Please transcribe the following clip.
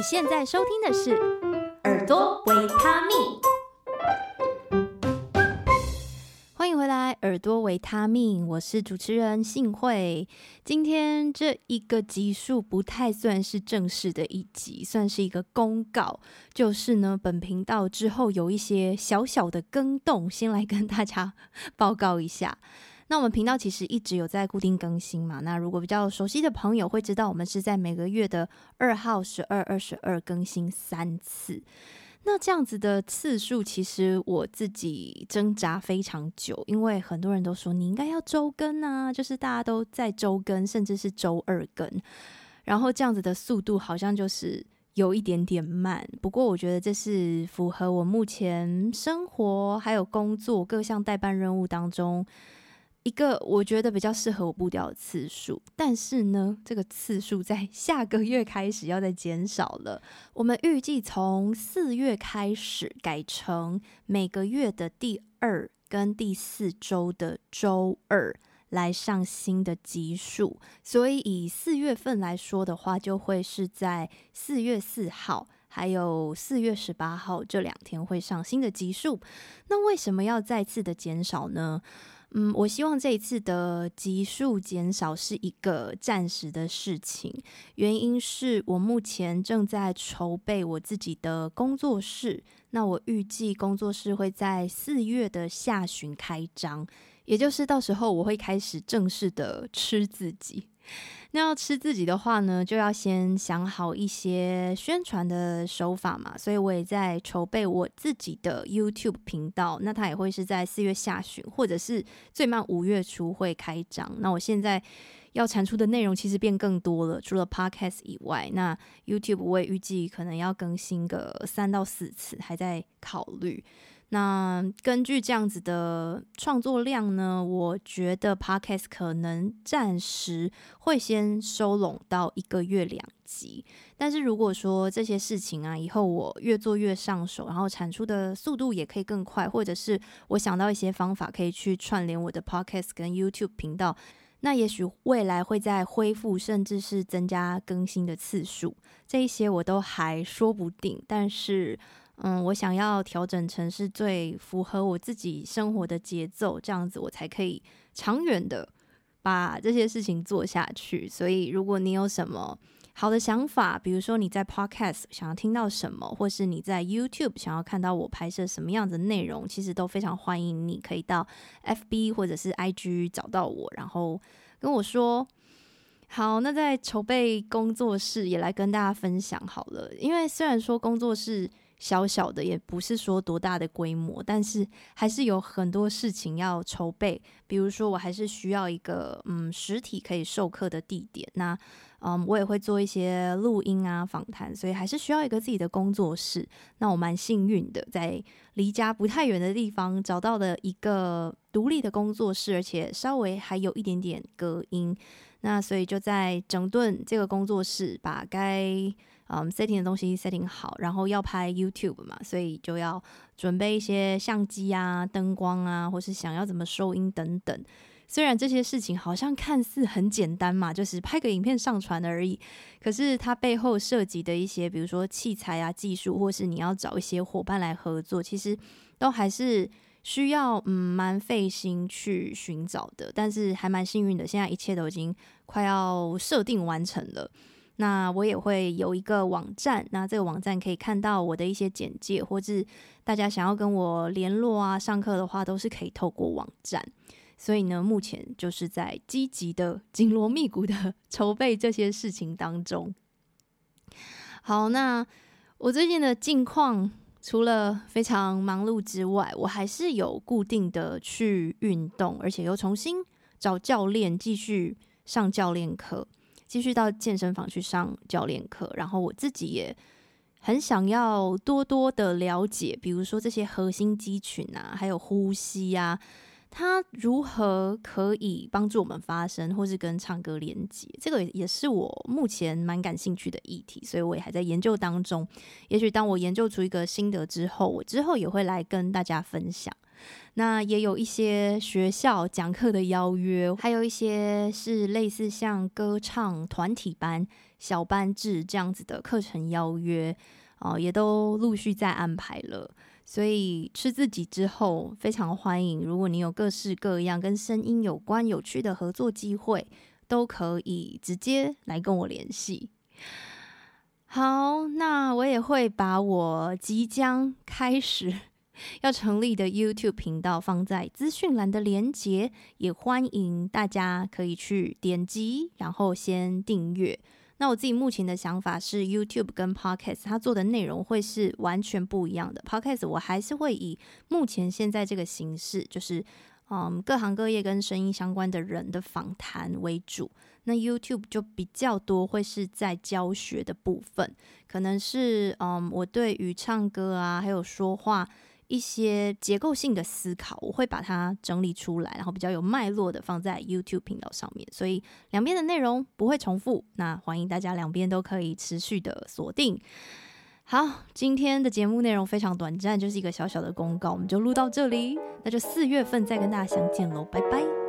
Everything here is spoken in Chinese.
你现在收听的是《耳朵维他命》，欢迎回来，《耳朵维他命》，我是主持人幸慧。今天这一个集数不太算是正式的一集，算是一个公告，就是呢，本频道之后有一些小小的更动，先来跟大家报告一下。那我们频道其实一直有在固定更新嘛。那如果比较熟悉的朋友会知道，我们是在每个月的二号、十二、二十二更新三次。那这样子的次数，其实我自己挣扎非常久，因为很多人都说你应该要周更啊，就是大家都在周更，甚至是周二更。然后这样子的速度好像就是有一点点慢。不过我觉得这是符合我目前生活还有工作各项代办任务当中。一个我觉得比较适合我步调的次数，但是呢，这个次数在下个月开始要再减少了。我们预计从四月开始改成每个月的第二跟第四周的周二来上新的集数，所以以四月份来说的话，就会是在四月四号还有四月十八号这两天会上新的集数。那为什么要再次的减少呢？嗯，我希望这一次的集数减少是一个暂时的事情，原因是我目前正在筹备我自己的工作室，那我预计工作室会在四月的下旬开张，也就是到时候我会开始正式的吃自己。那要吃自己的话呢，就要先想好一些宣传的手法嘛，所以我也在筹备我自己的 YouTube 频道。那它也会是在四月下旬，或者是最慢五月初会开张。那我现在要产出的内容其实变更多了，除了 Podcast 以外，那 YouTube 我也预计可能要更新个三到四次，还在考虑。那根据这样子的创作量呢，我觉得 Podcast 可能暂时会先收拢到一个月两集。但是如果说这些事情啊，以后我越做越上手，然后产出的速度也可以更快，或者是我想到一些方法可以去串联我的 Podcast 跟 YouTube 频道，那也许未来会再恢复，甚至是增加更新的次数，这一些我都还说不定。但是。嗯，我想要调整成是最符合我自己生活的节奏，这样子我才可以长远的把这些事情做下去。所以，如果你有什么好的想法，比如说你在 Podcast 想要听到什么，或是你在 YouTube 想要看到我拍摄什么样的内容，其实都非常欢迎你可以到 FB 或者是 IG 找到我，然后跟我说。好，那在筹备工作室也来跟大家分享好了，因为虽然说工作室。小小的也不是说多大的规模，但是还是有很多事情要筹备。比如说，我还是需要一个嗯实体可以授课的地点。那嗯，我也会做一些录音啊、访谈，所以还是需要一个自己的工作室。那我蛮幸运的，在离家不太远的地方找到了一个独立的工作室，而且稍微还有一点点隔音。那所以就在整顿这个工作室，把该嗯，setting 的东西 setting 好，然后要拍 YouTube 嘛，所以就要准备一些相机啊、灯光啊，或是想要怎么收音等等。虽然这些事情好像看似很简单嘛，就是拍个影片上传而已，可是它背后涉及的一些，比如说器材啊、技术，或是你要找一些伙伴来合作，其实都还是需要嗯蛮费心去寻找的。但是还蛮幸运的，现在一切都已经快要设定完成了。那我也会有一个网站，那这个网站可以看到我的一些简介，或是大家想要跟我联络啊、上课的话，都是可以透过网站。所以呢，目前就是在积极的紧锣密鼓的 筹备这些事情当中。好，那我最近的近况，除了非常忙碌之外，我还是有固定的去运动，而且又重新找教练继续上教练课。继续到健身房去上教练课，然后我自己也很想要多多的了解，比如说这些核心肌群啊，还有呼吸啊，它如何可以帮助我们发声，或是跟唱歌连接，这个也是我目前蛮感兴趣的议题，所以我也还在研究当中。也许当我研究出一个心得之后，我之后也会来跟大家分享。那也有一些学校讲课的邀约，还有一些是类似像歌唱团体班，小班制这样子的课程邀约，哦、也都陆续在安排了。所以吃自己之后，非常欢迎。如果你有各式各样跟声音有关有趣的合作机会，都可以直接来跟我联系。好，那我也会把我即将开始 要成立的 YouTube 频道放在资讯栏的连结，也欢迎大家可以去点击，然后先订阅。那我自己目前的想法是，YouTube 跟 Podcast 它做的内容会是完全不一样的。Podcast 我还是会以目前现在这个形式，就是嗯各行各业跟声音相关的人的访谈为主。那 YouTube 就比较多会是在教学的部分，可能是嗯我对于唱歌啊还有说话。一些结构性的思考，我会把它整理出来，然后比较有脉络的放在 YouTube 频道上面，所以两边的内容不会重复。那欢迎大家两边都可以持续的锁定。好，今天的节目内容非常短暂，就是一个小小的公告，我们就录到这里，那就四月份再跟大家相见喽，拜拜。